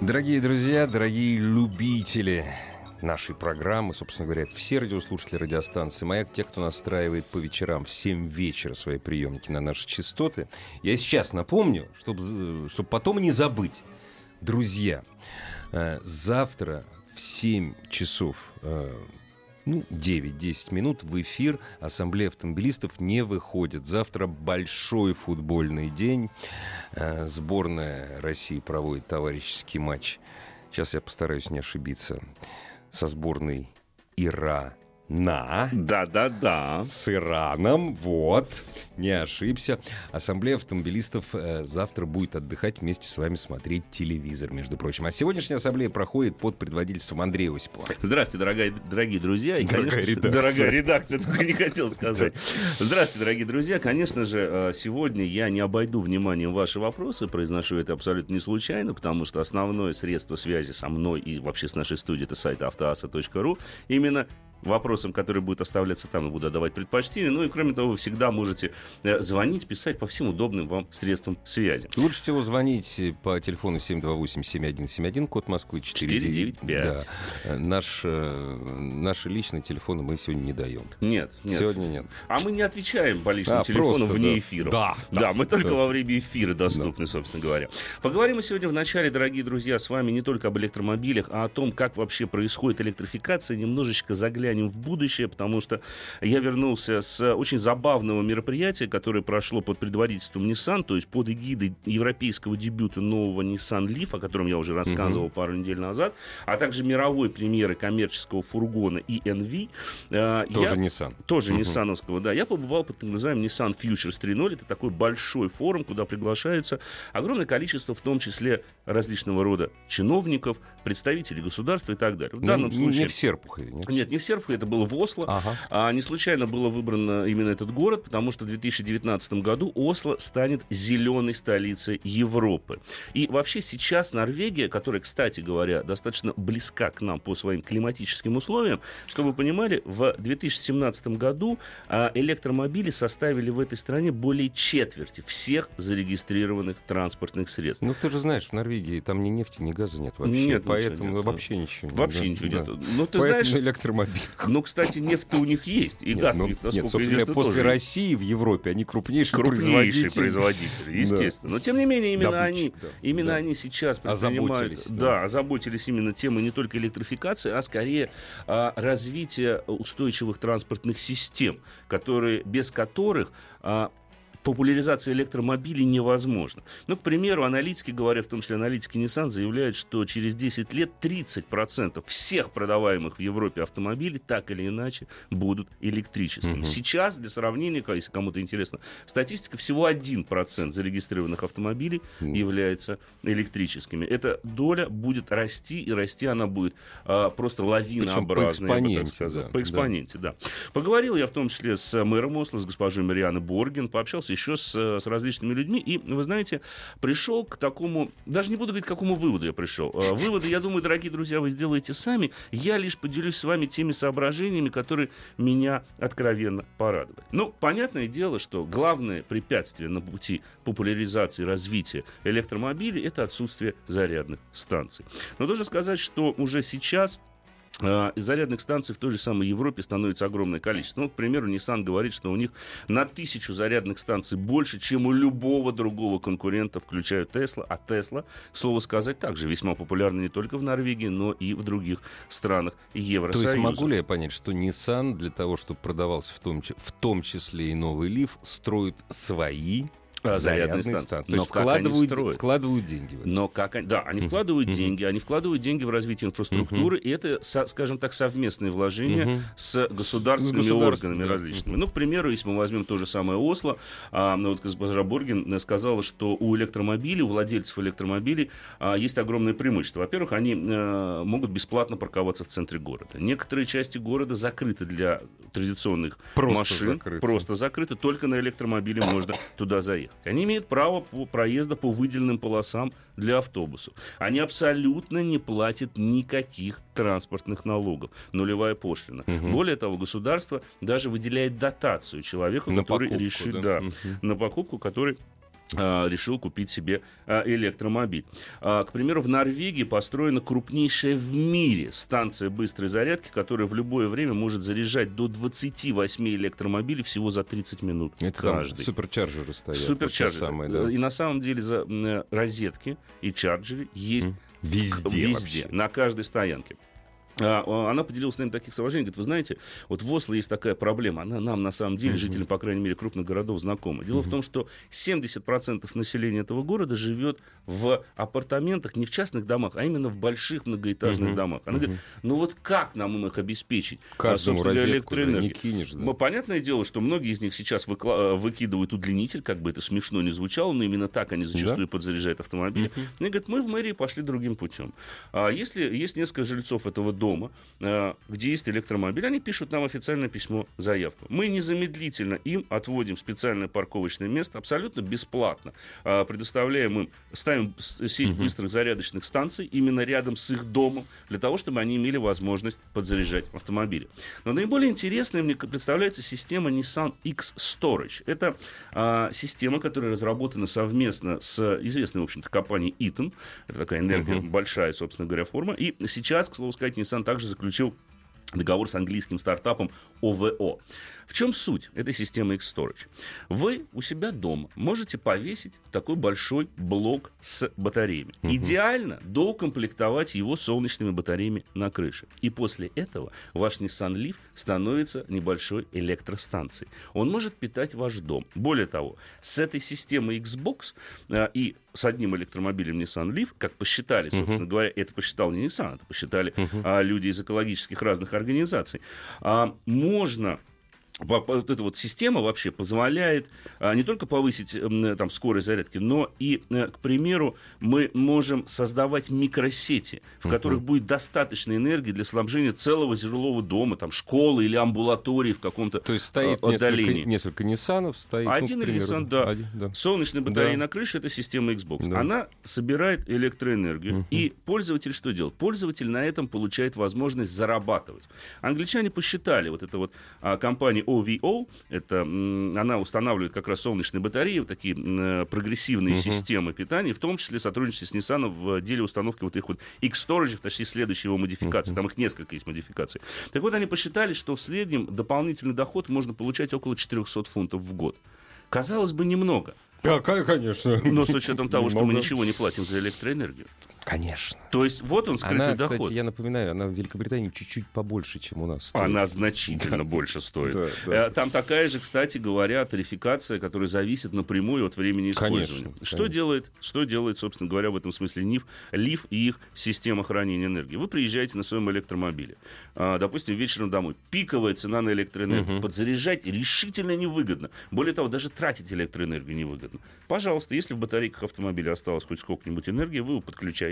Дорогие друзья, дорогие любители нашей программы, собственно говоря, это все радиослушатели радиостанции «Маяк», те, кто настраивает по вечерам в 7 вечера свои приемники на наши частоты. Я сейчас напомню, чтобы, чтобы потом не забыть. Друзья, э, завтра в 7 часов э, ну, 9-10 минут в эфир Ассамблея автомобилистов не выходит. Завтра большой футбольный день. Э, сборная России проводит товарищеский матч. Сейчас я постараюсь не ошибиться со сборной Ира на... Да-да-да. С Ираном, вот, не ошибся. Ассамблея автомобилистов э, завтра будет отдыхать вместе с вами смотреть телевизор, между прочим. А сегодняшняя ассамблея проходит под предводительством Андрея Осипова. Здравствуйте, дорогие, дорогие друзья. И, дорогая конечно, редакция. Дорогая редакция, только не хотел сказать. Здравствуйте, дорогие друзья. Конечно же, э, сегодня я не обойду вниманием ваши вопросы. Произношу это абсолютно не случайно, потому что основное средство связи со мной и вообще с нашей студией это сайт автоаса.ру. Именно вопросам, которые будут оставляться там, буду отдавать предпочтение. Ну и кроме того, вы всегда можете э, звонить, писать по всем удобным вам средствам связи. Лучше всего звонить по телефону 728-7171, код Москвы 495. 495. Да. Наш, э, наши личные телефоны мы сегодня не даем. Нет, нет. Сегодня нет. А мы не отвечаем по личным А, телефонам просто, вне да. эфира. Да, да, мы только да. во время эфира доступны, собственно говоря. Поговорим мы сегодня в начале, дорогие друзья, с вами не только об электромобилях, а о том, как вообще происходит электрификация. Немножечко заглянем в будущее, потому что я вернулся с очень забавного мероприятия, которое прошло под предводительством Nissan, то есть под эгидой европейского дебюта нового Nissan Leaf, о котором я уже рассказывал пару недель назад, а также мировой премьеры коммерческого фургона ENV. Э, Тоже я- Nissan. тоже Мгм. ниссановского, да. Я побывал под так называемым Nissan Futures 3.0. Это такой большой форум, куда приглашается огромное количество, в том числе различного рода чиновников, представителей государства и так далее. В Ну, данном не случае... в Серпухове, нет? Нет, не в Серпухове, это было в Осло. Ага. А не случайно было выбрано именно этот город, потому что в 2019 году Осло станет зеленой столицей Европы. И вообще сейчас Норвегия, которая, кстати говоря, достаточно близка к нам по своим климатическим условиям, чтобы вы понимали, в 2017 году а, электромобили составили в этой стране более четверти всех зарегистрированных транспортных средств. Ну, ты же знаешь, в Норвегии там ни нефти, ни газа нет вообще. Нет, ничего поэтому нет. вообще ничего нет. Вообще Да, ничего да. нет. Ну, ты Поэтому знаешь, электромобиль. ну, кстати, нефть у них есть, и Нет, газ ну, у них, нет, насколько собственно, известно, после тоже. России в Европе они крупнейшие, крупнейшие производители. производители, естественно. Но тем не менее, именно Добытчик, они, да, именно да. они сейчас предпринимают, Озаботились, да. да. озаботились именно темой не только электрификации, а скорее а, развития устойчивых транспортных систем, которые без которых а, популяризация электромобилей невозможна. Ну, к примеру, аналитики говорят, в том числе аналитики Nissan, заявляют, что через 10 лет 30% всех продаваемых в Европе автомобилей так или иначе будут электрическими. Мгм. Сейчас, для сравнения, если кому-то интересно, статистика всего 1% зарегистрированных автомобилей Мгм. является электрическими. Эта доля будет расти, и расти она будет а, просто лавинообразной. так экспоненте, да, По экспоненте, да. Поговорил я в том числе с мэром Осло, с госпожой Марианой Борген, пообщался еще с, с различными людьми, и, вы знаете, пришел к такому, даже не буду говорить, к какому выводу я пришел. А, Выводы, я думаю, дорогие друзья, вы сделаете сами. Я лишь поделюсь с вами теми соображениями, которые меня откровенно порадовали. Ну, понятное дело, что главное препятствие на пути популяризации развития электромобилей это отсутствие зарядных станций. Но должен сказать, что уже сейчас Зарядных станций в той же самой Европе становится огромное количество. Ну, к примеру, Nissan говорит, что у них на тысячу зарядных станций больше, чем у любого другого конкурента, включая Tesla. А Tesla, к слову сказать, также весьма популярна не только в Норвегии, но и в других странах То Евросоюза. есть могу ли я понять, что Nissan для того, чтобы продавался в том, в том числе и новый Лиф, строит свои А, зарядные Зарядные станции. То Но есть как они вкладывают, вкладывают деньги. Но как они, да, они вкладывают деньги, они вкладывают деньги в развитие инфраструктуры, и это, со- скажем так, совместные вложения с государственными С органами да. различными. Ну, к примеру, если мы возьмем то же самое Осло, а, ну, вот госпожа Боргин э, сказала, что у электромобилей, у владельцев электромобилей а, есть огромное преимущество. Во-первых, они э, могут бесплатно парковаться в центре города. Некоторые части города закрыты для традиционных Просто машин, закрыты. просто закрыты, только на электромобиле можно туда заехать. Они имеют право проезда по выделенным полосам для автобусов. Они абсолютно не платят никаких транспортных налогов. Нулевая пошлина. Более того, государство даже выделяет дотацию человеку, На который покупку, решит, да? да, Мгм. на покупку, который решил купить себе а, электромобиль. А, К примеру, в Норвегии построена крупнейшая в мире станция быстрой зарядки, которая в любое время может заряжать до 28 электромобилей всего за 30 минут Это каждый. суперчарджеры стоят. Суперчарджеры. самые, да. И на самом деле за э, розетки и чарджеры есть Везде, везде, вообще. на каждой стоянке. А, а, Она поделилась с нами таких соображений. Говорит, вы знаете, вот в Осло есть такая проблема. Она нам, на самом деле, жителям, по крайней мере, крупных городов знакома. Дело в том, что 70% населения этого города живет в апартаментах, не в частных домах, а именно в больших многоэтажных домах. Она говорит, ну вот как нам их обеспечить? а, Каждому розетку, не кинешь, да. Понятное дело, что многие из них сейчас э, выкидывают удлинитель, как бы это смешно не звучало, но именно так они зачастую подзаряжают автомобили. И говорят, мы в мэрии пошли другим путем. Если есть несколько жильцов этого дома, э, где есть электромобиль, они пишут нам официальное письмо, заявку. Мы незамедлительно им отводим специальное парковочное место абсолютно бесплатно. А, Предоставляем им, ставим сеть быстрых зарядочных станций именно рядом с их домом, для того, чтобы они имели возможность подзаряжать автомобили. Но наиболее интересной мне представляется система Nissan X Storage. Это а, система, которая разработана совместно с известной, в общем-то, компанией Eaton. Это такая энергия большая, собственно говоря, форма. И сейчас, к слову сказать, Nissan также заключил договор с английским стартапом ОВО. В чем суть этой системы X-Storage? Вы у себя дома можете повесить такой большой блок с батареями. Идеально доукомплектовать его солнечными батареями на крыше. И после этого ваш Nissan Leaf становится небольшой электростанцией. Он может питать ваш дом. Более того, с этой системой Xbox э, и с одним электромобилем Nissan Leaf, как посчитали, собственно говоря, это посчитал не Nissan, это посчитали а, люди из экологических разных организаций, а, можно вот эта вот система вообще позволяет а, не только повысить там, скорость зарядки, но и, э, к примеру, мы можем создавать микросети, в которых будет достаточно энергии для снабжения целого жилого дома, там, школы или амбулатории в каком-то То есть стоит а, несколько, отдалении. несколько Ниссанов, стоит... ну, Один примеру, Nissan, да. один, да. Солнечная батарея Да. на крыше это система Xbox. Да. Она собирает электроэнергию. И пользователь что делает? Пользователь на этом получает возможность зарабатывать. Англичане посчитали, вот эта вот а, компания OVO, это, она устанавливает как раз солнечные батареи, вот такие э, прогрессивные системы питания, в том числе сотрудничестве с Nissan в деле установки вот их вот X-Storage, точнее, следующей его модификации. Там их несколько есть модификаций. Так вот, они посчитали, что в среднем дополнительный доход можно получать около 400 фунтов в год. Казалось бы, немного. Да, конечно. Но с учетом того, что мы ничего не платим за электроэнергию. Конечно. То есть вот он скрытый Она, доход. кстати, я напоминаю, она в Великобритании чуть-чуть побольше, чем у нас. стоит. Она значительно больше стоит. Да, да. Э, Там такая же, кстати говоря, тарификация, которая зависит напрямую от времени Конечно, использования. Что конечно. делает, что делает, собственно говоря, в этом смысле НИФ, ЛИФ и их система хранения энергии? Вы приезжаете на своем электромобиле, а, допустим, вечером домой. Пиковая цена на электроэнергию. Подзаряжать решительно невыгодно. Более того, даже тратить электроэнергию невыгодно. Пожалуйста, если в батарейках автомобиля осталось хоть сколько-нибудь энергии, вы его подключаете.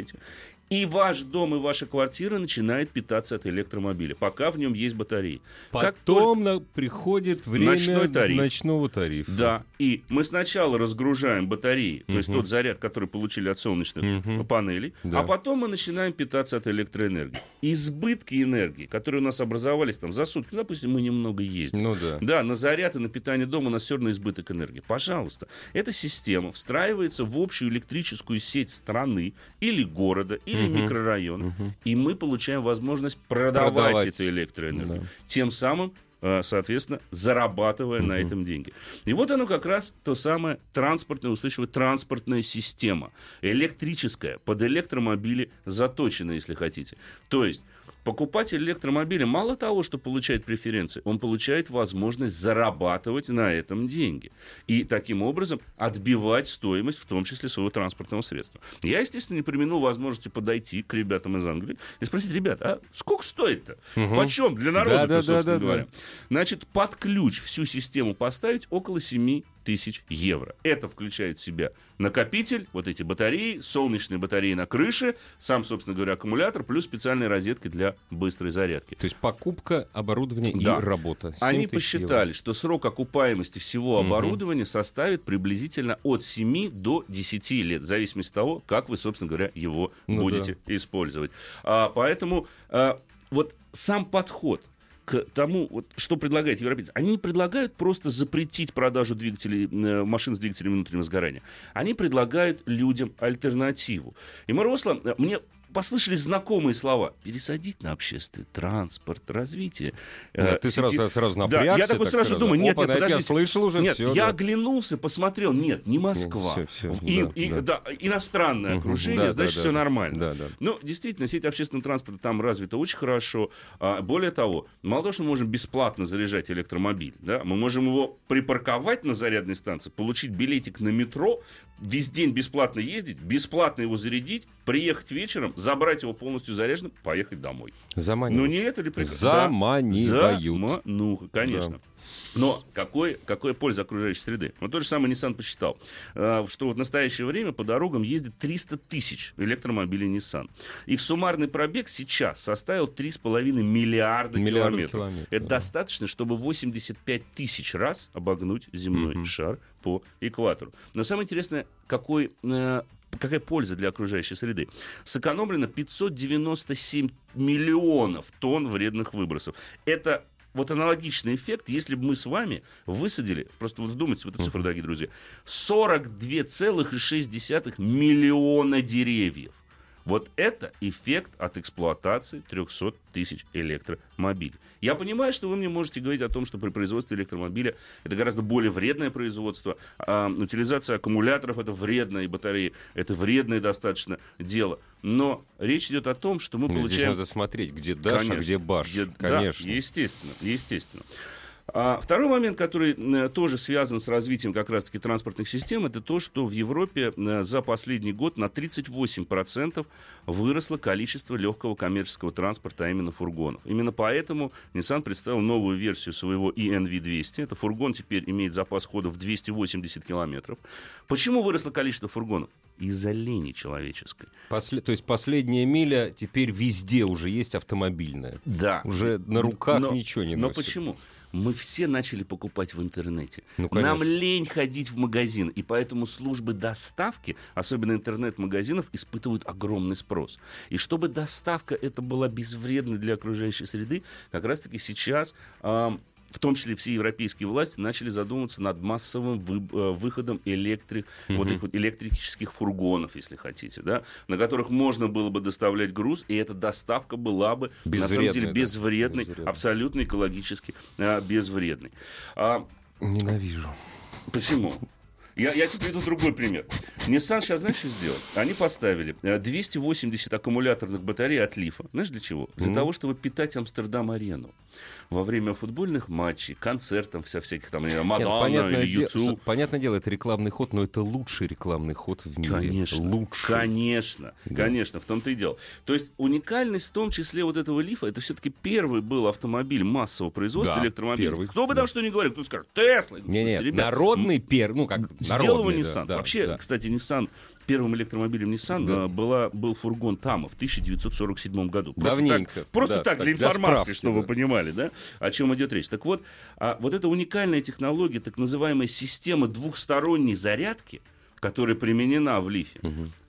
И ваш дом и ваша квартира начинает питаться от электромобиля, пока в нем есть батареи. Как Потом на- приходит время Ночной тариф. ночного тарифа. Да, и мы сначала разгружаем батареи, то есть тот заряд, который получили от солнечных панелей, Да. а потом мы начинаем питаться от электроэнергии. Избытки энергии, которые у нас образовались там за сутки, ну, допустим, мы немного ездим. Ну да. Да, на заряд и на питание дома у нас все равно избыток энергии. Пожалуйста, эта система встраивается в общую электрическую сеть страны или города, или микрорайона, и мы получаем возможность продавать, Продавать. эту электроэнергию. Да. Тем самым э, соответственно, зарабатывая на этом деньги. И вот оно как раз то самое транспортная, устойчивая транспортная система. Электрическая, под электромобили заточена, если хотите. То есть покупатель электромобиля мало того, что получает преференции, он получает возможность зарабатывать на этом деньги. И таким образом отбивать стоимость, в том числе своего транспортного средства. Я, естественно, не применил возможности подойти к ребятам из Англии и спросить, ребят, а сколько стоит-то? Мгм. Почем для народа, Да, да, собственно да, да, говоря? да. Значит, под ключ всю систему поставить около 7 тысяч евро. Это включает в себя накопитель, вот эти батареи, солнечные батареи на крыше, сам, собственно говоря, аккумулятор, плюс специальные розетки для быстрой зарядки. То есть покупка оборудования Да. и работа. Они 7 тысяч посчитали, что срок окупаемости всего оборудования составит приблизительно от 7 до 10 лет, в зависимости от того, как вы, собственно говоря, его Ну будете использовать. А, поэтому а, вот сам подход к тому, вот, что предлагает европейцы. Они не предлагают просто запретить продажу двигателей, э, машин с двигателями внутреннего сгорания. Они предлагают людям альтернативу. И мы, Руслан, э, мне послышались знакомые слова. Пересадить на общественный транспорт, развитие. э, Нет, ты сети- сразу, сразу Да, напрягся. я такой так сразу думаю, нет, Опа, нет, да, я слышал уже Нет, все. я оглянулся, посмотрел, нет, не Москва. всё, всё, И- да, и- да. да, иностранное окружение, да, значит, да, все да. нормально. Да, да. Ну, действительно, сеть общественного транспорта там развита очень хорошо. А, более того, мало того, что мы можем бесплатно заряжать электромобиль, да, мы можем его припарковать на зарядной станции, получить билетик на метро, весь день бесплатно ездить, бесплатно его зарядить, приехать вечером, забрать его полностью заряженным, поехать домой. Заманивают. Ну не это ли прекрасно? Заманивают. Замануха, конечно. Но какой, какая польза окружающей среды? Вот тот же самый Nissan посчитал, э, что вот в настоящее время по дорогам ездит 300 тысяч электромобилей Nissan. Их суммарный пробег сейчас составил 3,5 миллиарда, Миллиарда километров. километров, Это да. достаточно, чтобы 85 тысяч раз обогнуть земной Мгм. шар по экватору. Но самое интересное, какой э, какая польза для окружающей среды? Сэкономлено 597 миллионов тонн вредных выбросов. Это вот аналогичный эффект, если бы мы с вами высадили, просто вот думайте, вот эту цифру, дорогие друзья, 42,6 миллиона деревьев. Вот это эффект от эксплуатации 300 тысяч электромобилей. Я понимаю, что вы мне можете говорить о том, что при производстве электромобиля это гораздо более вредное производство. а утилизация аккумуляторов это вредное, и батареи это вредное достаточно дело. Но речь идет о том, что мы Здесь получаем... надо смотреть, где Даша, а Конечно. где Баш. Где- Конечно. Да, естественно, естественно. А второй момент, который э, тоже связан с развитием как раз-таки транспортных систем, это то, что в Европе э, за последний год на 38% выросло количество легкого коммерческого транспорта, а именно фургонов. Именно поэтому Nissan представил новую версию своего ENV200. Это фургон теперь имеет запас хода в 280 километров. Почему выросло количество фургонов? Из-за лени человеческой. После- То есть последняя миля теперь везде уже есть автомобильная. Да. Уже на руках Но- ничего не Но носят. почему? Мы все начали покупать в интернете. Ну, Нам лень ходить в магазин, и поэтому службы доставки, особенно интернет-магазинов, испытывают огромный спрос. И чтобы доставка это была безвредной для окружающей среды, как раз-таки сейчас ам, в том числе все европейские власти начали задумываться над массовым вы- э, выходом электрик, вот этих вот электрических фургонов, если хотите, да, на которых можно было бы доставлять груз, и эта доставка была бы на самом деле Безвредной, да. безвредной, Безвредной. абсолютно экологически а, безвредной. А, Ненавижу. Почему? Я, я тебе приведу другой пример. Nissan сейчас, знаешь, что сделал? Они поставили э, 280 аккумуляторных батарей от Лифа. Знаешь, для чего? Для Ну. того, чтобы питать Амстердам-арену. Во время футбольных матчей, концертов, вся всяких там, э, Нет, Мадонна понятное, или де- понятное дело, это рекламный ход, но это лучший рекламный ход в мире. Конечно, Лучший. конечно, Да. конечно, в том-то и дело. То есть уникальность в том числе вот этого лифа, это все-таки первый был автомобиль массового производства Да, электромобилей. первый, Кто бы да. там что ни говорил, кто скажет, Тесла. Слушайте, ребят, народный пер, ну как Сделал его народный, да, Nissan. да, Вообще, да. кстати, Nissan первым электромобилем Nissan Да. а, была, был фургон Тама в 1947 году. Просто Давненько, так, просто да, так, так, для информации, справки, чтобы вы да. понимали, да, о чем идет речь. Так вот, а, вот эта уникальная технология, так называемая система двухсторонней зарядки, которая применена в лифе,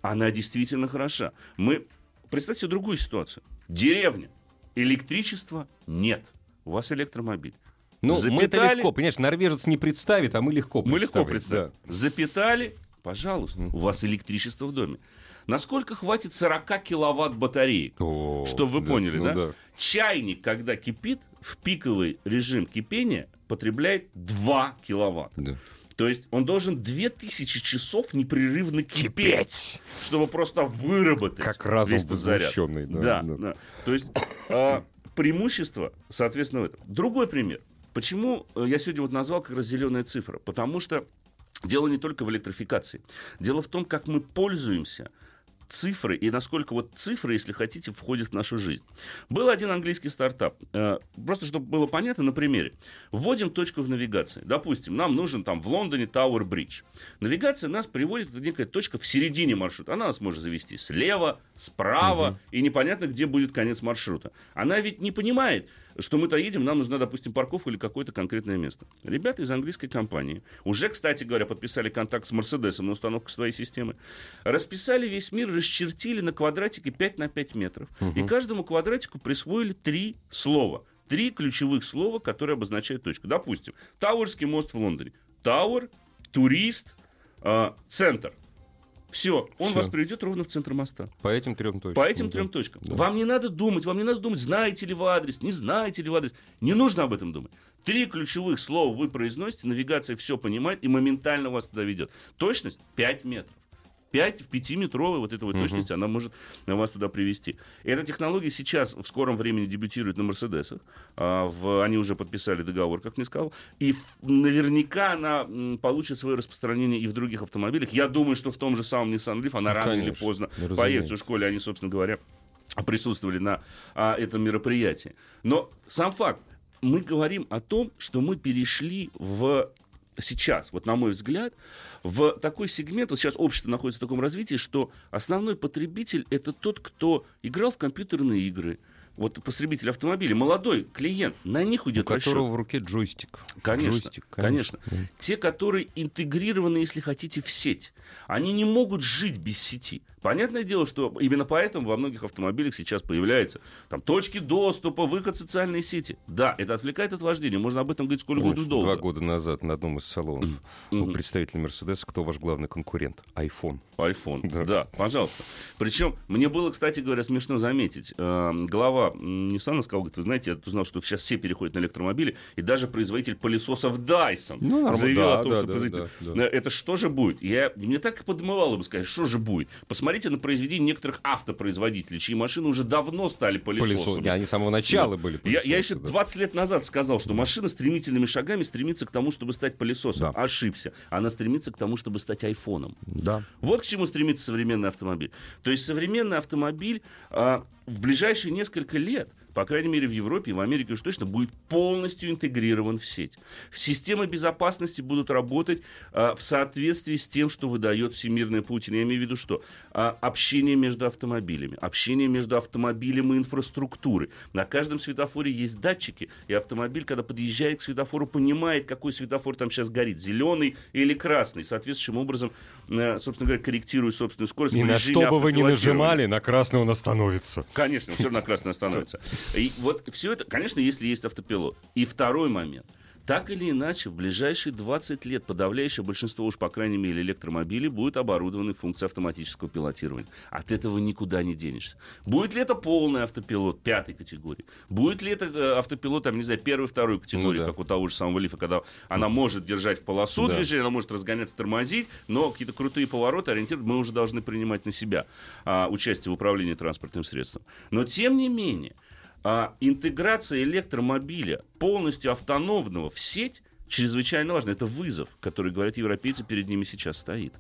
она действительно хороша. Мы, представьте себе другую ситуацию. Деревня, электричества нет. У вас электромобиль. Ну, мы это Запитали- легко, понимаешь, норвежец не представит, а мы легко мы легко представим, представим. Запитали, пожалуйста, у вас электричество в доме. Насколько хватит 40 киловатт батареи? да. О, Чтобы вы да, поняли, ну да? Чайник, когда кипит, в пиковый режим кипения потребляет 2 киловатта. да. То есть он должен 2000 часов непрерывно кипеть, чтобы просто выработать Как разум весь этот заряд. да, Да, да. да. То есть а, преимущество, соответственно, в этом. Другой пример. Почему э, я сегодня вот назвал как раз зеленая цифра? Потому что дело не только в электрификации. Дело в том, как мы пользуемся цифры и насколько вот цифры, если хотите, входят в нашу жизнь. Был один английский стартап. Э, Просто чтобы было понятно на примере. Вводим точку в навигации. Допустим, нам нужен там в Лондоне Тауэр Бридж. Навигация нас приводит к некая точка в середине маршрута. Она нас может завести слева, справа, и непонятно, где будет конец маршрута. Она ведь не понимает, что мы-то едем, нам нужна, допустим, парковка или какое-то конкретное место. Ребята из английской компании уже, кстати говоря, подписали контакт с Мерседесом на установку своей системы. Расписали весь мир, расчертили на квадратике 5 на 5 метров. И каждому квадратику присвоили три слова. Три ключевых слова, которые обозначают точку. Допустим, Тауэрский мост в Лондоне. Тауэр, турист, э, центр. Все, он Всё. вас приведет ровно в центр моста. По этим трем точкам. По этим Да. трем точкам. Да. Вам не надо думать, вам не надо думать, знаете ли вы адрес, не знаете ли вы адрес. Не нужно об этом думать. Три ключевых слова вы произносите, навигация все понимает и моментально вас туда ведет. Точность 5 метров. 5 в 5-метровой вот этой вот точности она может вас туда привести. Эта технология сейчас в скором времени дебютирует на Мерседесах. А, в- они уже подписали договор, как мне сказал. И наверняка она м, получит свое распространение и в других автомобилях. Я думаю, что в том же самом Nissan Leaf она Ну, рано или конечно. поздно Ну, появится. В школе они, собственно говоря, присутствовали на а, этом мероприятии. Но сам факт, мы говорим о том, что мы перешли в сейчас, вот на мой взгляд, в такой сегмент, вот сейчас общество находится в таком развитии, что основной потребитель это тот, кто играл в компьютерные игры, вот потребитель автомобиля, молодой клиент, на них У уйдет расчет. которого в руке джойстик. Конечно, Джойстик, конечно. Те, которые интегрированы, если хотите, в сеть, они не могут жить без сети. Понятное дело, что именно поэтому во многих автомобилях сейчас появляются там, точки доступа, выход в социальные сети. Да, это отвлекает от вождения, можно об этом говорить сколько Конечно, угодно долго. Два года назад на одном из салонов у Мгм. представителя Мерседеса кто ваш главный конкурент? iPhone. iPhone. Да. Да. пожалуйста. Причем мне было, кстати говоря, смешно заметить. Э, глава м, Nissan сказал, говорит, вы знаете, я узнал, что сейчас все переходят на электромобили, и даже производитель пылесосов Dyson Ну, заявил Да, о том, да, что да, производитель- да, да. Это что же будет? Я, мне так и подмывало бы сказать, что же будет. Посмотрите на произведение некоторых автопроизводителей, чьи машины уже давно стали пылесосами. Пылесос. Не, Они с самого начала были Я, я еще да. 20 лет назад сказал, что машина стремительными шагами стремится к тому, чтобы стать пылесосом. Да. Ошибся. Она стремится к тому, чтобы стать айфоном. Да. Вот к чему стремится современный автомобиль. То есть современный автомобиль а, в ближайшие несколько лет, по крайней мере в Европе и в Америке уж точно, будет полностью интегрирован в сеть. Системы безопасности будут работать а, в соответствии с тем, что выдает Всемирная Путин. Я имею в виду что? А, общение между автомобилями, общение между автомобилем и инфраструктурой. На каждом светофоре есть датчики, и автомобиль, когда подъезжает к светофору, понимает, какой светофор там сейчас горит, зеленый или красный. Соответствующим образом, э, собственно говоря, корректирует собственную скорость. И на что бы вы ни нажимали, на красный он остановится. Конечно, все равно красный остановится. И вот все это, конечно, если есть автопилот. И второй момент. Так или иначе, в ближайшие 20 лет подавляющее большинство, уж по крайней мере, электромобилей будет оборудованы функцией автоматического пилотирования. От этого никуда не денешься. Будет ли это полный автопилот пятой категории? Будет ли это э, автопилот, там, не знаю, первой, второй категории, Ну да. как у того же самого Лифа, когда она может держать в полосу Да. движения, она может разгоняться, тормозить, но какие-то крутые повороты, ориентиры мы уже должны принимать на себя а, участие в управлении транспортным средством. Но тем не менее, а, интеграция электромобиля полностью автономного в сеть чрезвычайно важна. Это вызов, который, говорят европейцы, перед ними сейчас стоит.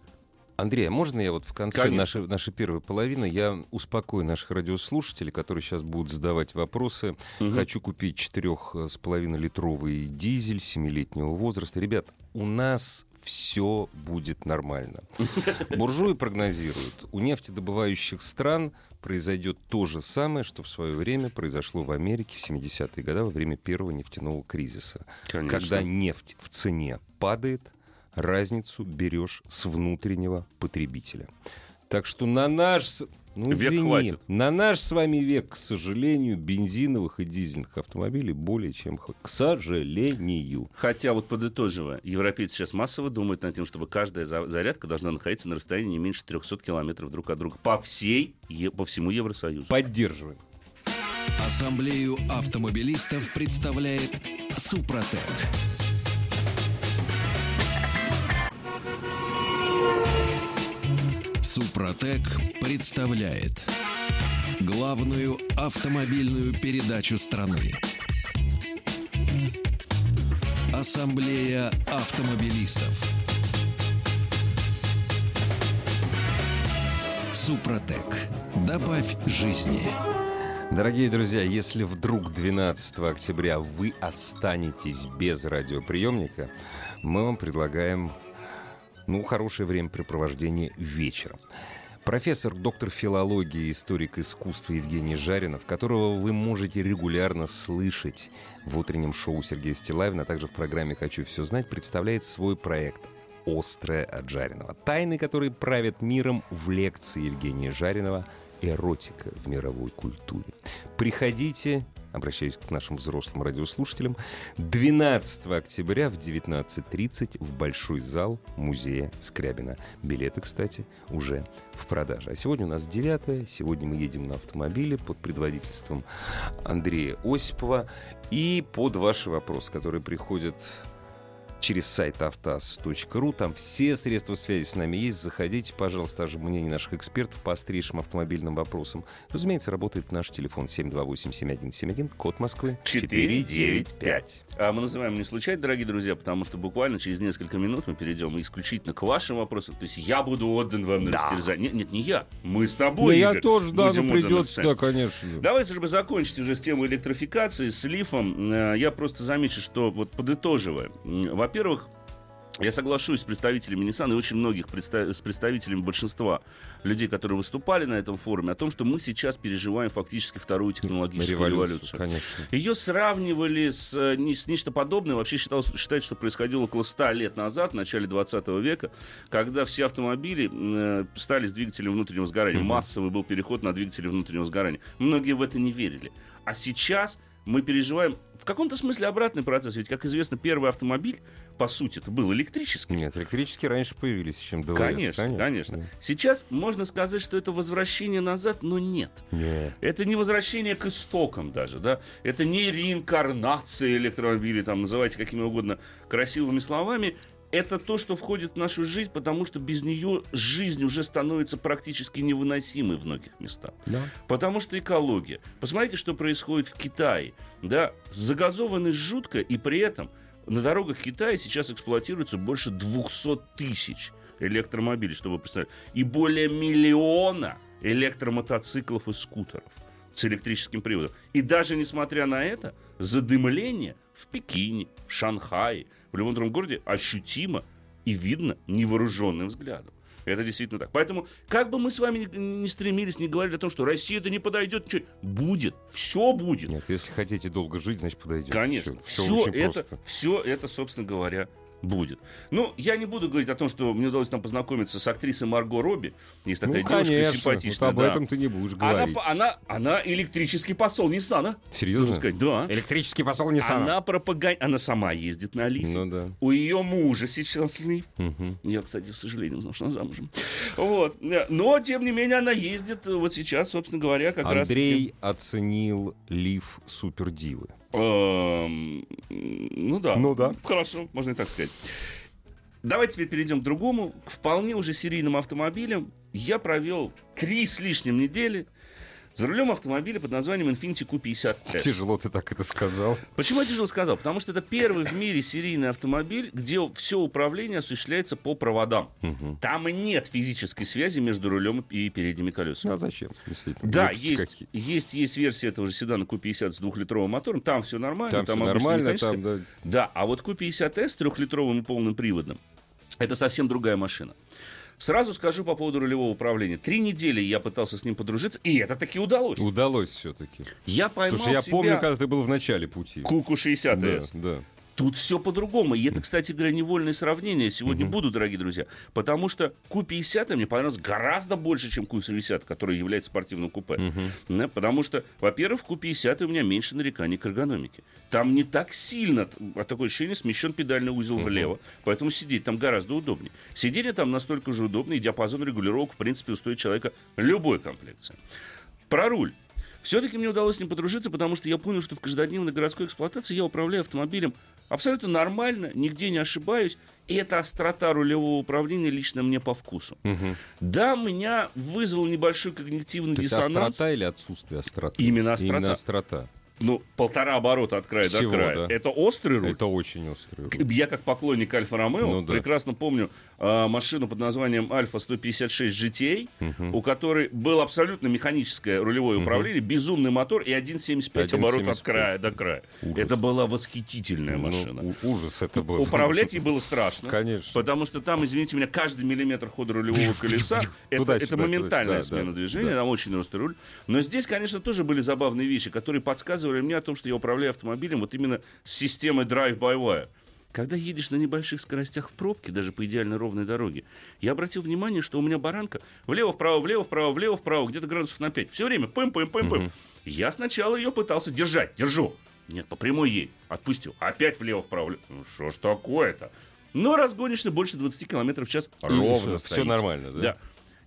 Андрей, а можно я вот в конце Конечно. нашей, нашей первой половины я успокою наших радиослушателей, которые сейчас будут задавать вопросы. Мгм. Хочу купить 4,5 литровый дизель 7-летнего возраста. Ребят, у нас все будет нормально. Буржуи прогнозируют, у нефтедобывающих стран произойдет то же самое, что в свое время произошло в Америке в 70-е годы во время первого нефтяного кризиса. Когда нефть в цене падает, разницу берешь с внутреннего потребителя. Так что на наш, ну, Век извини, хватит. на наш с вами век, к сожалению, бензиновых и дизельных автомобилей более чем хватит. К сожалению. Хотя вот подытоживая, европейцы сейчас массово думают над тем, чтобы каждая за- зарядка должна находиться на расстоянии не меньше 300 километров друг от друга по всей, по всему Евросоюзу. Поддерживаем. Ассамблею автомобилистов представляет Супротек. Супротек представляет главную автомобильную передачу страны. Ассамблея автомобилистов. Супротек. Добавь жизни. Дорогие друзья, если вдруг 12 октября вы останетесь без радиоприемника, мы вам предлагаем ну, хорошее времяпрепровождение вечером. Профессор, доктор филологии, историк искусства Евгений Жаринов, которого вы можете регулярно слышать в утреннем шоу Сергея Стилавина, а также в программе «Хочу все знать», представляет свой проект «Острое от Жаринова». Тайны, которые правят миром в лекции Евгения Жаринова «Эротика в мировой культуре». Приходите, обращаюсь к нашим взрослым радиослушателям, 12 октября в 19.30 в Большой зал музея Скрябина. Билеты, кстати, уже в продаже. А сегодня у нас 9 сегодня мы едем на автомобиле под предводительством Андрея Осипова и под ваши вопросы, которые приходят через сайт автоаз.ру. Там все средства связи с нами есть. Заходите, пожалуйста, даже мнение наших экспертов по острейшим автомобильным вопросам. Разумеется, работает наш телефон 728-7171, код Москвы 495. А мы называем не случайно, дорогие друзья, потому что буквально через несколько минут мы перейдем исключительно к вашим вопросам. То есть я буду отдан вам на Да. растерзание. Нет, нет, не я. Мы с тобой, Да я Игорь, тоже, да, ну придется, да, конечно. Давайте, чтобы закончить уже с темой электрификации, с лифом, э, я просто замечу, что вот подытоживая, м, во-первых, я соглашусь с представителями Nissan и очень многих представ- с представителями большинства людей, которые выступали на этом форуме, о том, что мы сейчас переживаем фактически вторую технологическую революцию. конечно. Ее сравнивали с, э, с нечто подобное. Вообще считалось, считается, что происходило около 100 лет назад, в начале 20 века, когда все автомобили э, стали с двигателем внутреннего сгорания. Мгм. Массовый был переход на двигатели внутреннего сгорания. Многие в это не верили. А сейчас мы переживаем в каком-то смысле обратный процесс. Ведь, как известно, первый автомобиль, по сути, это был электрический. Нет, электрические раньше появились, чем ДВС. Конечно, конечно, Сейчас можно сказать, что это возвращение назад, но нет. Нет. Это не возвращение к истокам даже, да? Это не реинкарнация электромобилей, там, называйте какими угодно красивыми словами. Это то, что входит в нашу жизнь, потому что без нее жизнь уже становится практически невыносимой в многих местах. Да. Потому что экология. Посмотрите, что происходит в Китае. Да? Загазованность жутко, и при этом на дорогах Китая сейчас эксплуатируется больше 200 тысяч электромобилей, чтобы вы представили. И более миллиона электромотоциклов и скутеров с электрическим приводом. И даже несмотря на это, задымление в Пекине, в Шанхае, в любом другом городе ощутимо и видно невооруженным взглядом. Это действительно так. Поэтому, как бы мы с вами ни стремились, не говорили о том, что Россия это не подойдет, ничего, будет, все будет. Нет, если хотите долго жить, значит подойдет. Конечно. Всё Все, очень это, просто. все это, собственно говоря, будет. Ну, я не буду говорить о том, что мне удалось там познакомиться с актрисой Марго Робби. Есть такая ну, девушка конечно, симпатичная. вот об да. этом ты не будешь она, говорить. по- она, она электрический посол Ниссана. Серьезно? Сказать, да. Электрический посол Nissan. Она пропаган... Она сама ездит на лифе. Ну да. У ее мужа сейчас лиф. Мгм. Я, кстати, с сожалением узнал, что она замужем. Вот. Но, тем не менее, она ездит э, вот сейчас, собственно говоря, как раз Андрей оценил лиф супердивы. Эм, Ну да. Ну да. Хорошо, можно и так сказать. Давайте теперь перейдем к другому, к вполне уже серийным автомобилям. Я провел три с лишним недели за рулем автомобиля под названием Infiniti Q50S. Тяжело ты так это сказал. Почему я тяжело сказал? Потому что это первый в мире серийный автомобиль, где все управление осуществляется по проводам. Мгм. Там нет физической связи между рулем и передними колесами. А зачем? Да, есть, есть, есть версия этого же седана Q50 с двухлитровым мотором. Там все нормально. Там, все обычно нормально, там, да. Да, а вот Q50S с трехлитровым и полным приводом это совсем другая машина. Сразу скажу по поводу рулевого управления. Три недели я пытался с ним подружиться, и это таки удалось. Удалось все-таки. Я поймал Потому что я себя помню, когда ты был в начале пути. Куку 60S. Да, да. Тут все по-другому. И это, кстати говоря, невольное сравнение сегодня буду, дорогие друзья. Потому что Q50 мне понравилось гораздо больше, чем Q60, который является спортивным купе. Да, потому что, во-первых, в Q50 у меня меньше нареканий к эргономике. Там не так сильно, а такое ощущение, смещен педальный узел влево. Поэтому сидеть там гораздо удобнее. Сиденье там настолько же удобно, и диапазон регулировок, в принципе, устроит человека любой комплекции. Про руль. Все-таки мне удалось с ним подружиться, потому что я понял, что в каждодневной городской эксплуатации я управляю автомобилем Абсолютно нормально, нигде не ошибаюсь. И эта острота рулевого управления лично мне по вкусу. Мгм. Да, меня вызвал небольшой когнитивный То диссонанс. острота или отсутствие остроты? Именно острота. Именно острота. Ну, полтора оборота от края Всего, до края. да. Это острый руль. Это очень острый. руль. Я как поклонник Альфа Ромео Ну да. прекрасно помню э, машину под названием Альфа 156 GTA, Мгм. у которой было абсолютно механическое рулевое управление, безумный мотор и 1,75 оборот от 1,75. края до края. Ужас. Это была восхитительная Ну, машина. у- ужас это был. Управлять ей было страшно. Конечно. Потому что там, извините меня, каждый миллиметр хода рулевого колеса это, моментальная да, смена да, движения, да. там очень острый руль. Но здесь, конечно, тоже были забавные вещи, которые подсказывали мне о том, что я управляю автомобилем вот именно с системой drive-by-wire. Когда едешь на небольших скоростях в пробке, даже по идеально ровной дороге, я обратил внимание, что у меня баранка влево-вправо, влево-вправо, влево-вправо, где-то градусов на 5. Все время пым-пым-пым-пым. Я сначала ее пытался держать, держу. Нет, по прямой ей. Отпустил. Опять влево-вправо. влево. Ну что ж такое-то? Но разгонишься больше 20 км в час ровно Все стоите. нормально, да? Да.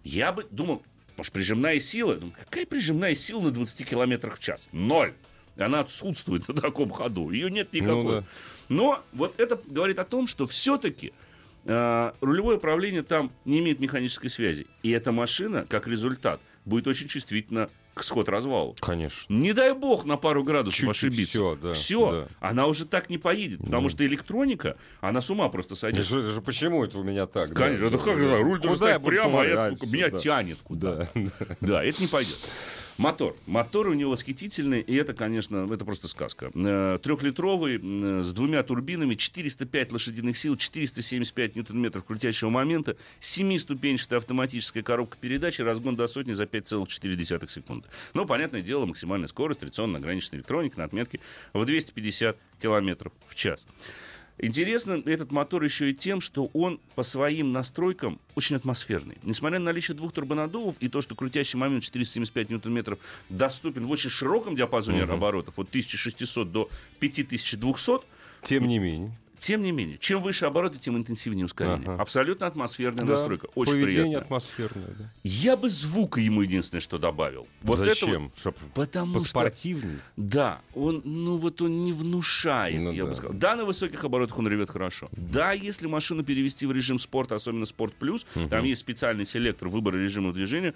Я бы думал, может, прижимная сила? Думаю, какая прижимная сила на 20 километрах в час? Ноль. Она отсутствует на таком ходу. Ее нет никакой. Ну да. Но вот это говорит о том, что все-таки рулевое управление там не имеет механической связи. И эта машина, как результат, будет очень чувствительна к сход-развалу. Конечно. Не дай бог на пару градусов Чуть-чуть ошибиться. всё, да, Всё. да. Она уже так не поедет, потому что электроника, она с ума просто Это сойдет. же, это же почему это у меня так? да? Конечно, это Да, как да. руль должен стоять прямо, а я, меня да. тянет куда. Да. Да, это не пойдет. Мотор. Мотор у него восхитительный, и это, конечно, это просто сказка. Э, Трехлитровый, с двумя турбинами, 405 лошадиных сил, 475 ньютон-метров крутящего момента, семиступенчатая автоматическая коробка передач и разгон до сотни за 5,4 секунды. Ну, понятное дело, максимальная скорость, традиционно ограниченная электроника на отметке в 250 километров в час. Интересно этот мотор еще и тем, что он по своим настройкам очень атмосферный. Несмотря на наличие двух турбонаддувов и то, что крутящий момент 475 ньютон-метров доступен в очень широком диапазоне оборотов, от 1600 до 5200, Тем не менее. Тем не менее, чем выше обороты, тем интенсивнее ускорение. Ага. Абсолютно атмосферная Да, настройка. Очень Поведение приятно. атмосферное. Да. Я бы звука ему единственное, что добавил. Вот это вот- Зачем? Потому что поспортивней? да, он, ну вот он не внушает, Ну я да. бы сказал. Да, на высоких оборотах он ревет хорошо. Да, если машину перевести в режим спорта, особенно спорт плюс, там есть специальный селектор выбора режима движения,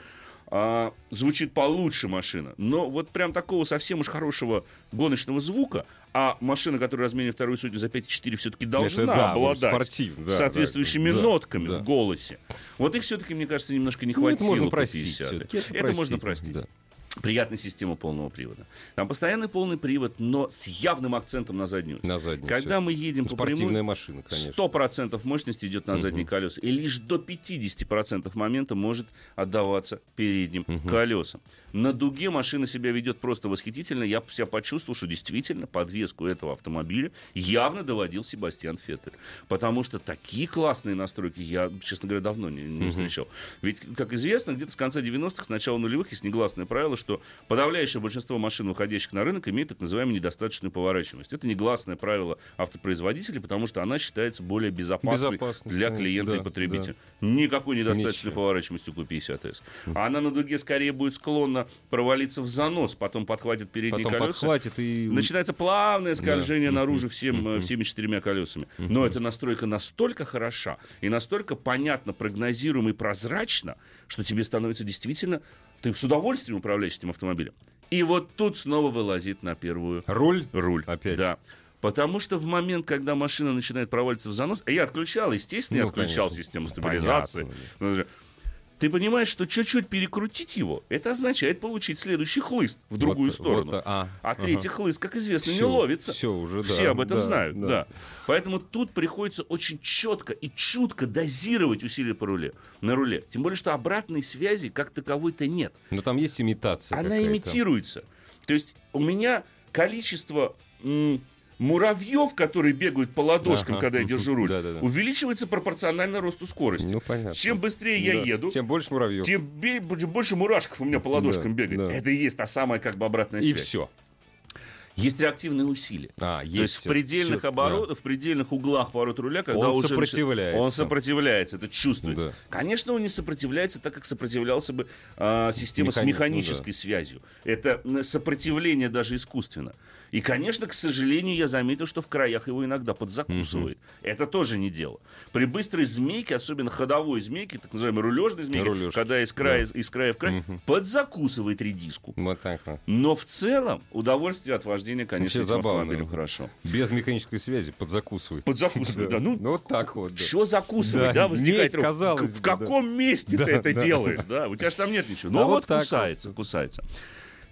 а, звучит получше машина. Но вот прям такого совсем уж хорошего гоночного звука, а машина, которая разменит вторую сотню за 5,4 все-таки должна да, обладать спортивно, да, соответствующими да, нотками да. в голосе. Вот их все-таки, мне кажется, немножко не Ну, это хватило можно по простить 50. всё-таки, Это, это можно простить, простить. да. Приятная система полного привода. Там постоянный полный привод, но с явным акцентом на заднюю. На заднюю. Когда мы едем по Спортивная прямой, машина, конечно. 100% мощности идет на задние колеса. И лишь до 50% момента может отдаваться передним колесам. На дуге машина себя ведет просто восхитительно. Я себя почувствовал, что действительно подвеску этого автомобиля явно доводил Себастьян Феттель. Потому что такие классные настройки я, честно говоря, давно не, не встречал. Ведь, как известно, где-то с конца 90-х, начала нулевых есть негласное правило, что подавляющее большинство машин, выходящих на рынок, имеют так называемую недостаточную поворачиваемость. Это негласное правило автопроизводителей, потому что она считается более безопасной Безопасной, для да, клиента да, и потребителя. Никакой недостаточной Ничего. поворачиваемости у Q50S. Она на дуге скорее будет склонна провалиться в занос, потом подхватит передние Потом колеса. подхватит и... Начинается плавное скольжение Да. наружу всем, всеми четырьмя колесами. Но эта настройка настолько хороша и настолько понятно, прогнозируема и прозрачна, что тебе становится действительно... Ты с удовольствием управляешь этим автомобилем. И вот тут снова вылазит на первую Руль? руль. Опять. Да. Потому что в момент, когда машина начинает проваливаться в занос, я отключал, естественно, я Ну, отключал конечно. систему стабилизации. Понятно. Ты понимаешь, что чуть-чуть перекрутить его, это означает получить следующий хлыст в другую Вот- сторону. вот, а, а ага. третий хлыст, как известно, не Всё, ловится. всё уже, да, Все об этом да, знают, да. да. Поэтому тут приходится очень четко и чутко дозировать усилия по руле, на руле. Тем более, что обратной связи как таковой-то нет. Но там есть имитация Она имитируется. То есть у меня количество муравьев, которые бегают по ладошкам, Ага. когда я держу руль, Да-да-да. увеличивается пропорционально росту скорости. Ну, понятно. Чем быстрее я Да. еду, Тем больше муравьев. тем больше мурашков у меня по ладошкам Да, бегает. да. Это и есть та самая как бы обратная И связь. все. Есть реактивные усилия. А, То есть в всё, предельных всё, оборотах, в предельных углах поворота руля, когда Он уже сопротивляется. он сопротивляется, это чувствуется. Да. Конечно, он не сопротивляется так, как сопротивлялся бы а, система с Механи- ну механической связью. Это сопротивление даже искусственно. И, конечно, к сожалению, я заметил, что в краях его иногда подзакусывает. Это тоже не дело. При быстрой змейке, особенно ходовой змейке, так называемой рулежной змейке, Рулежки, когда из края, из края в край, подзакусывает редиску. Вот так вот. Но в целом удовольствие от вождения, конечно, этим забавно. автомобилем хорошо. Без механической связи подзакусывает. Подзакусывает, да. Ну, Ну, вот так вот. да. что закусывать, Да, да, возникает казалось В да. каком месте ты Да, это да. делаешь, да? У тебя же там нет ничего. А Ну вот кусается, кусается.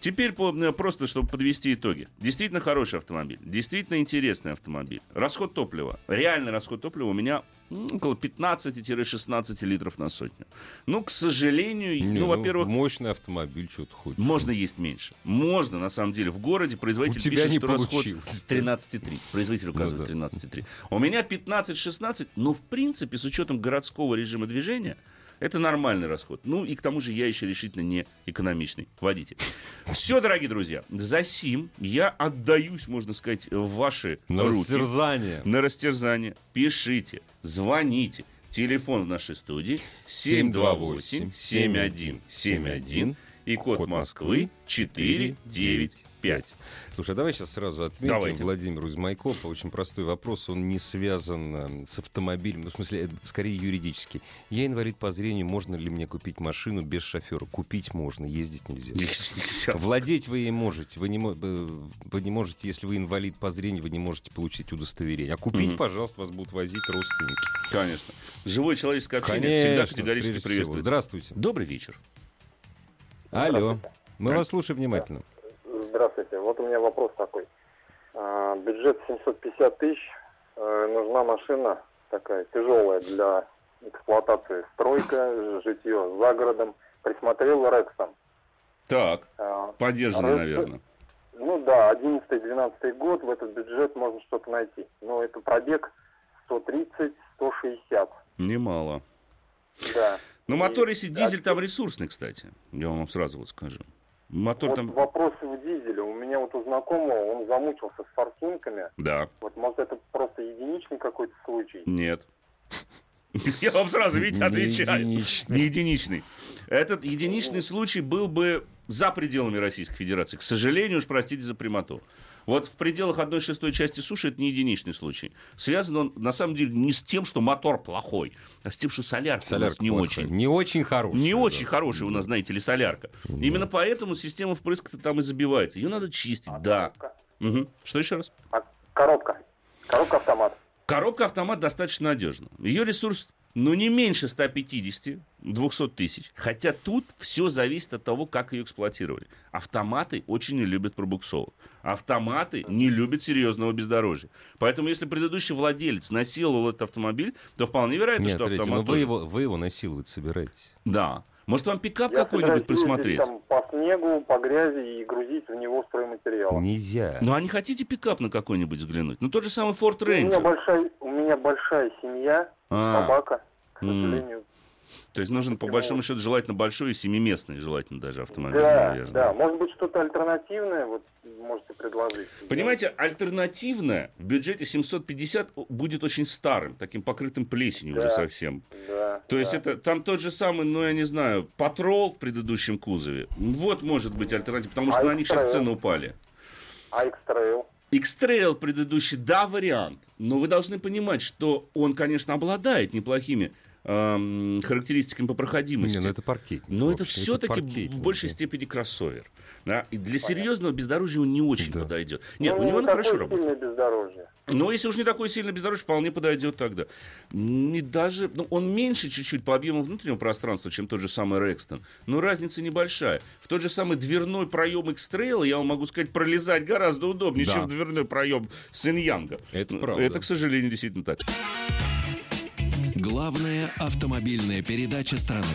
Теперь по- э, просто, чтобы подвести итоги. Действительно хороший автомобиль. Действительно интересный автомобиль. Расход топлива. Реальный расход топлива у меня около 15-16 литров на сотню. Ну, к сожалению, Не, ну, во-первых, Мощный автомобиль, что ты хочешь. можно есть меньше. Можно, на самом деле. В городе производитель У тебя пишет, не что расход получилось. 13,3. Производитель указывает Ну 13,3. У меня 15-16, но в принципе, с учетом городского режима движения, это нормальный расход. Ну и к тому же я еще решительно не экономичный водитель. Все, дорогие друзья, за сим я отдаюсь, можно сказать, в ваши на руки. Растерзание. На растерзание. Пишите, звоните. Телефон в нашей студии 728-7171 и код Москвы 495. 5. Слушай, а давай сейчас сразу ответим Давайте. Владимиру из Майкопа. Очень простой вопрос. Он не связан э, с автомобилем, ну, в смысле, скорее юридически. Я инвалид по зрению, можно ли мне купить машину без шофера? Купить можно, ездить нельзя. нельзя. Владеть вы ей можете. Вы не, э, вы не можете, если вы инвалид по зрению, вы не можете получить удостоверение. А купить, угу. пожалуйста, вас будут возить родственники. Конечно. Живое человеческое общение Конечно, всегда категорически приветствуется. Здравствуйте. Добрый вечер. Алло. Мы вас слушаем внимательно. Здравствуйте. Вот у меня вопрос такой. А, Бюджет 750 тысяч. Э, Нужна машина такая тяжелая для эксплуатации. Стройка, житье за городом. Присмотрел Рекстон. Так, А, поддержанный, Рекс- наверное. Ну да, 11-12 год, в этот бюджет можно что-то найти. Но это пробег 130-160. Немало. Да. Но И- мотор, если дизель, а- там ресурсный, кстати. Я вам сразу вот скажу. Мотор Вот там... вопрос в меня вот у знакомого, он замучился с форсунками. Да, Вот может это просто единичный какой-то случай? нет. Я вам сразу, видите, Не отвечаю. единичный. Не единичный. Этот единичный случай был бы за пределами Российской Федерации. К сожалению, уж простите за прямоту. Вот в пределах одной шестой части суши это не единичный случай. Связан он, на самом деле, не с тем, что мотор плохой, а с тем, что солярка, у нас Солярка не плохая. очень. Не очень хорошая. Не да. очень хорошая у нас, знаете ли, солярка. Именно поэтому система впрыска там и забивается. Ее надо чистить, да. Коробка. Мгм. Что еще раз? А, коробка. Коробка автомат. Коробка автомат достаточно надежна. Ее ресурс, ну, не меньше 150-200 тысяч. Хотя тут все зависит от того, как ее эксплуатировали. Автоматы очень не любят пробуксовок. Автоматы не любят серьезного бездорожья. Поэтому, если предыдущий владелец насиловал этот автомобиль, то вполне вероятно, Нет, что подождите, автомат но вы тоже- его, вы его насиловать собираетесь. Да. Может, вам пикап Я какой-нибудь присмотреть? там по снегу, по грязи и грузить в него стройматериалы. Нельзя. Ну, а не хотите пикап на какой-нибудь взглянуть? Ну, тот же самый Ford У меня Ranger. большая, у меня большая семья, А, собака, к сожалению. То есть нужен, по большому счету, желательно большой и семиместный, желательно даже автомобиль, Да, наверное. да. Может быть, что-то альтернативное вот можете предложить. Понимаете, альтернативное в бюджете 750 будет очень старым, таким покрытым плесенью уже Да. совсем. Да, То есть да. это там тот же самый, ну я не знаю, патрол в предыдущем кузове. Вот может быть альтернатива, потому что А на них сейчас цены упали. А X-Trail? X-Trail предыдущий, да, вариант. Но вы должны понимать, что он, конечно, обладает неплохими эм, характеристиками по проходимости. Не, ну это паркетник. Но это все-таки в большей степени кроссовер. Да? И для серьезного бездорожья он не очень Да. подойдет. Нет, ну, у него не хорошо такое работает. сильное бездорожье. Но если уж не такой сильный бездорожье, вполне подойдет тогда. Не даже, ну, он меньше чуть-чуть по объему внутреннего пространства, чем тот же самый Рекстон. Но разница небольшая. В тот же самый дверной проем X-Trail, я вам могу сказать, пролезать гораздо удобнее, Да. чем в дверной проем Синьянга. Это Ну, правда. Это, к сожалению, действительно так. Главная автомобильная передача страны.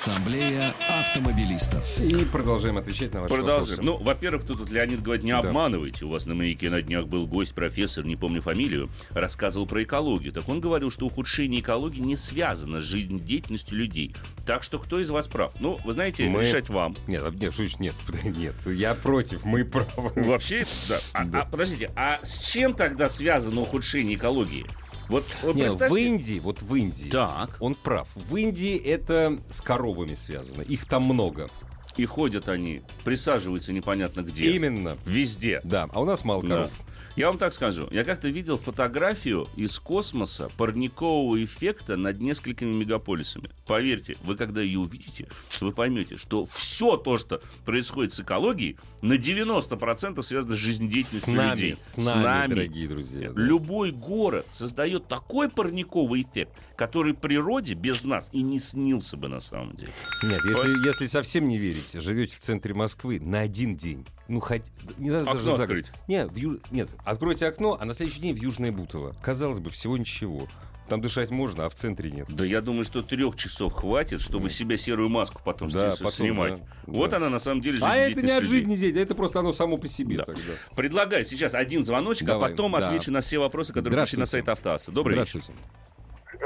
Ассамблея автомобилистов. И продолжаем отвечать на ваши Продолжим. вопросы. Ну, во-первых, тут вот Леонид говорит, не Да. обманывайте. У вас на маяке на днях был гость, профессор, не помню фамилию, рассказывал про экологию. Так он говорил, что ухудшение экологии не связано с жизнедеятельностью людей. Так что кто из вас прав? Ну, вы знаете, Мы- решать вам. Нет, а- нет, значит нет? Нет, я против, мы правы. Вообще, да. А, Да. а, подождите, а с чем тогда связано ухудшение экологии? Вот, вот Не, представьте- в Индии, вот в Индии, Так. он прав. В Индии это с коровами связано. Их там много. И ходят они, присаживаются непонятно где. Именно. Везде. Да, а у нас мало Да. Я вам так скажу. Я как-то видел фотографию из космоса парникового эффекта над несколькими мегаполисами. Поверьте, вы когда ее увидите, вы поймете, что все то, что происходит с экологией, на 90% связано с С жизнедеятельностью нами, людей. с нами, дорогие друзья. да. Любой город создает такой парниковый эффект, который природе без нас и не снился бы на самом деле. Нет, если, если совсем не верите, живете в центре Москвы на один день. Ну, хоть... Не надо Окно даже за открыть. город. Нет, в Ю- Нет, откройте окно, а на следующий день в Южное Бутово. Казалось бы, всего ничего. Там дышать можно, а в центре нет. Да я думаю, что трех часов хватит, чтобы себе серую маску потом Да, с- потом, снимать. да, Вот да. она на самом деле А это не от жизни день, это просто оно само по себе Да. тогда. Предлагаю сейчас один звоночек, а Давай, потом да. отвечу на все вопросы, которые пришли на сайт Автоаса. Добрый вечер. Здравствуйте.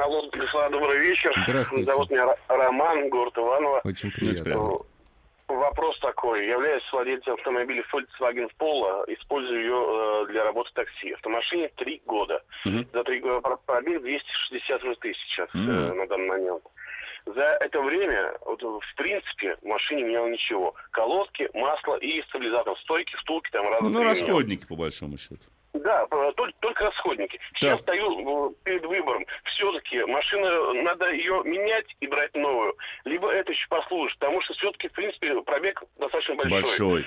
Алло, Станислав, добрый вечер. Здравствуйте. Зовут меня Роман, город Иваново. Очень приятно. приятно. Вопрос такой. Являюсь владельцем автомобиля Volkswagen Polo, использую ее э, для работы такси. Автомашине три года. Мгм. За три года про- пробег 268 тысяч сейчас э, на данный момент. За это время, вот, в принципе, в машине менял ничего. Колодки, масло и стабилизатор. Стойки, втулки там разные. Ну, расходники, по большому счету. Да, э, только, только расходники. Сейчас Так. стою э, перед выбором. Все-таки машина, надо ее менять и брать новую. Либо это еще послужит, потому что все-таки, в принципе, пробег достаточно большой. Большой.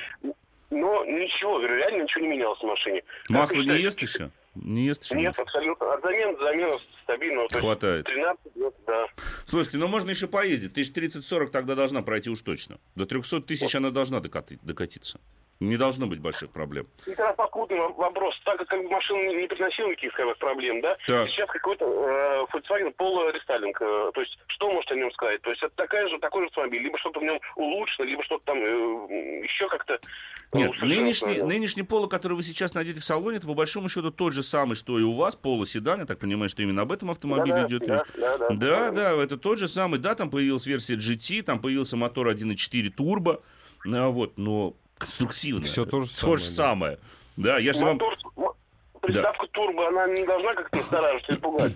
Но ничего, реально ничего не менялось в машине. Масло не ест еще? Не ест еще? Нет, абсолютно. От замен замена стабильного. Хватает. 13 лет, да. Слушайте, ну можно еще поездить. Тысяч 30-40 тогда должна пройти уж точно. До 300 тысяч она должна докати- докатиться. Не должно быть больших проблем. Попутный во- вопрос. Так как, как машина не приносила никаких проблем, да? Так. Сейчас какой-то э, Volkswagen Polo рестайлинг. э, то есть, что можете о нем сказать? То есть, это такая же, такой же автомобиль. Либо что-то в нем улучшено, либо что-то там э, еще как-то... Нет, нынешний, нынешний поло, который вы сейчас найдете в салоне, это по большому счету тот же самый, что и у вас, поло седан. Я так понимаю, что именно об этом автомобиле Да-да, идет да, речь. да, да. Да, да, это тот же самый. Да, там появилась версия GT, там появился мотор 1.4 турбо. А, вот, но конструктивно. Всё то же То же самое, да. самое. Да, я же вам... Мотор, мо- приставка турбо, она не должна как-то настораживать и пугать.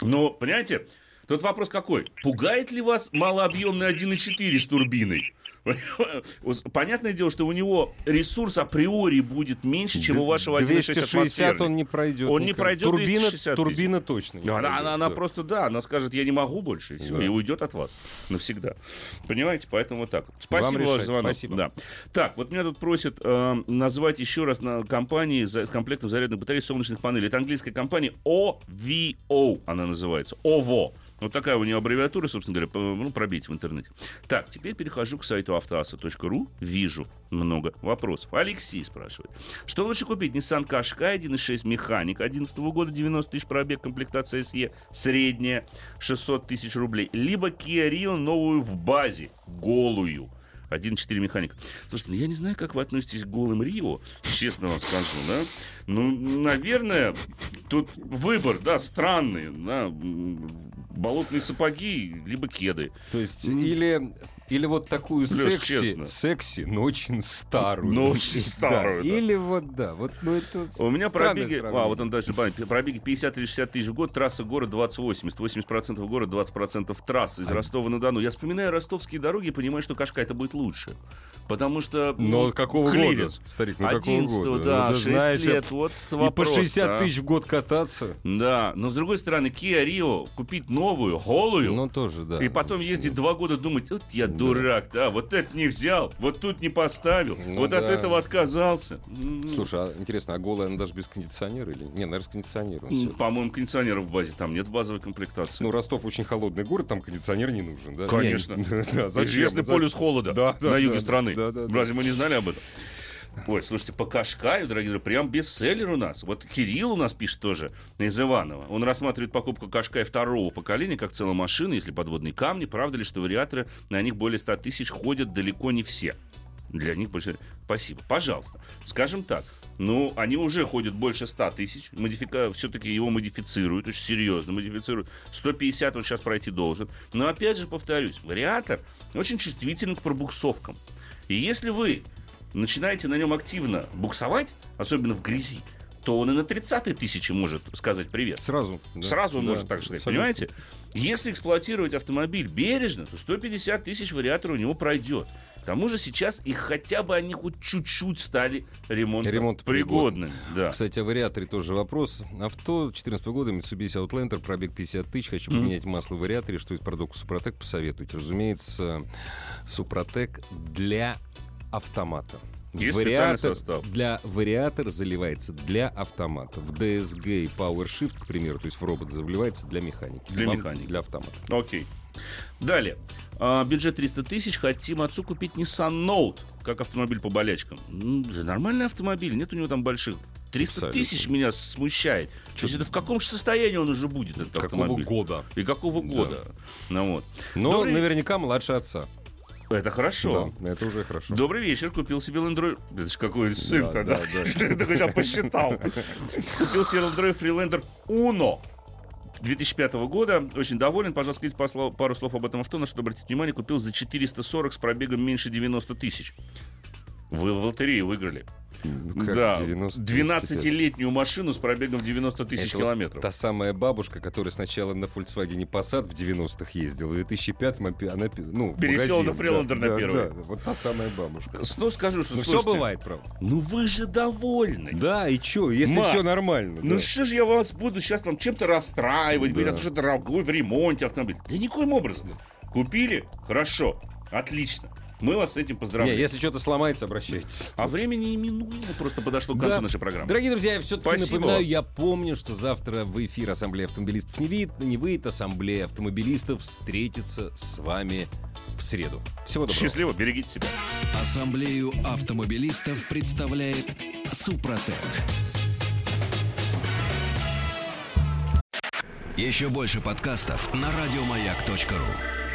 Ну, понимаете, тут вопрос какой? Пугает ли вас малообъемный 1.4 с турбиной? Понятное дело, что у него ресурс априори будет меньше, чем у вашего 1.6 260 атмосферный. он не пройдет. Он не пройдет Турбина, 260 тысяч. турбина точно Она, пройдет, она, она просто, да, она скажет, я не могу больше, и, всё, Да. и уйдет от вас навсегда. Понимаете, поэтому вот так. Спасибо Вам решать, звонок. спасибо. Да. Так, вот меня тут просят э, назвать еще раз на компании за, с комплектом зарядных батарей солнечных панелей. Это английская компания OVO, она называется. OVO. Вот такая у нее аббревиатура, собственно говоря, ну, пробейте в интернете. Так, теперь перехожу к сайту автоаса.ру. Вижу много вопросов. Алексей спрашивает. Что лучше купить? Nissan Qashqai 1.6 механик 11 года, 90 тысяч пробег, комплектация SE, средняя, 600 тысяч рублей. Либо Kia Rio новую в базе, голую. 1.4 механик. Слушайте, ну я не знаю, как вы относитесь к голым Рио, честно вам скажу, да? Ну, наверное, тут выбор, да, странный, да, болотные сапоги, либо кеды. То есть или, или вот такую Лёш, секси, честно. секси, но очень старую. Но очень Да, старую, да. Или вот, да, вот, ну это У меня пробеги, сравнение. а, вот он дальше, пробеги 50 или 60 тысяч в год, трасса город 20-80, 80% город, 20% трасс из Ростова-на-Дону. Я вспоминаю ростовские дороги и понимаю, что Кашка это будет лучше. Потому что... Но ну, какого клиренс. года, старик, ну какого 11 года? да, Ну, ты 6 знаешь, лет, вот И вопрос. по 60 а. тысяч в год кататься. Да, но с другой стороны, Kia Rio купить новую, голую, Ну тоже, да. и потом ездить два года думать, вот я дурак, да, вот это не взял, вот тут не поставил, Ну вот от да. этого отказался. Слушай, а интересно, а голая она даже без кондиционера или? Не, наверное, с кондиционером. По-моему, кондиционеров в базе там нет базовой комплектации. Ну, Ростов очень холодный город, там кондиционер не нужен, да? Конечно. Да? Известный полюс холода Да, да, на юге да, страны. да, да, да. Разве мы не знали об этом? Ой, слушайте, по Кашкаю, дорогие друзья, прям бестселлер у нас. Вот Кирилл у нас пишет тоже из Иванова. Он рассматривает покупку Кашкая второго поколения как целой машины, если подводные камни. Правда ли, что вариаторы, на них более 100 тысяч ходят далеко не все? Для них больше... Спасибо. Пожалуйста. Скажем так, ну, они уже ходят больше 100 тысяч. Модифика... Все-таки его модифицируют, очень серьезно модифицируют. 150 он сейчас пройти должен. Но опять же повторюсь, вариатор очень чувствителен к пробуксовкам. И если вы начинаете на нем активно буксовать, особенно в грязи, то он и на 30 тысячи может сказать привет. Сразу. да. Сразу он Да, может так сказать, абсолютно. понимаете? Если эксплуатировать автомобиль бережно, то 150 тысяч вариатора у него пройдет. К тому же сейчас их хотя бы они хоть чуть-чуть стали ремонт пригодными. Да. Кстати, о вариаторе тоже вопрос. Авто 2014 года, Mitsubishi Outlander, пробег 50 тысяч. Хочу Мгм. поменять масло в вариаторе. Что из продукта Супротек посоветуете? Разумеется, Супротек для автомата. Есть специальный состав. Для вариатор заливается для автомата. В DSG и PowerShift, к примеру, то есть в робот заливается для механики. Для Вам механики. Для автомата. Окей. Далее. А, бюджет 300 тысяч. Хотим отцу купить Nissan Note, как автомобиль по болячкам. Да нормальный автомобиль, нет у него там больших. 300 Абсолютно. тысяч меня смущает. То есть это в каком же состоянии он уже будет, этот Какого автомобиль? года? И какого года? Ну вот. Но Добрый- наверняка младше отца. Это хорошо. Да, это уже хорошо. Добрый вечер, купил себе Land. Это ж какой сын Да, тогда. да, да. Ты такой сейчас посчитал? Купил себе Land Rover Freelander Uno. 2005 года. Очень доволен. Пожалуйста, скажите пару слов об этом авто, на что обратить внимание. Купил за 440 с пробегом меньше 90 тысяч. Вы в лотерею выиграли. Ну, как да, 90 тысяч 12-летнюю машину с пробегом в 90 тысяч Это вот километров. та самая бабушка, которая сначала на Volkswagen Passat в 90-х ездила, в 2005-м опи- она ну, Пересела магазин, на Freelander да, на первый. Да, вот та самая бабушка. Ну, скажу, что Ну, все слушайте, бывает, правда. Ну, вы же довольны. Да, и чё, если Мак, все нормально. Ну да. что же я вас буду сейчас там чем-то расстраивать, Да. то, что дорогой в ремонте автомобиль. Да никоим образом. Купили? Хорошо. Отлично. Мы вас с этим Не, поздравляем. если что-то сломается, обращайтесь. А времени неминуемо просто подошло к концу Да. нашей программы. Дорогие друзья, я все-таки напоминаю, я помню, что завтра в эфир Ассамблея автомобилистов не выйдет, не выйдет, Ассамблея автомобилистов встретится с вами в среду. Всего доброго. Счастливо, берегите себя. Ассамблею автомобилистов представляет Супротек. Еще больше подкастов на радиомаяк.ру.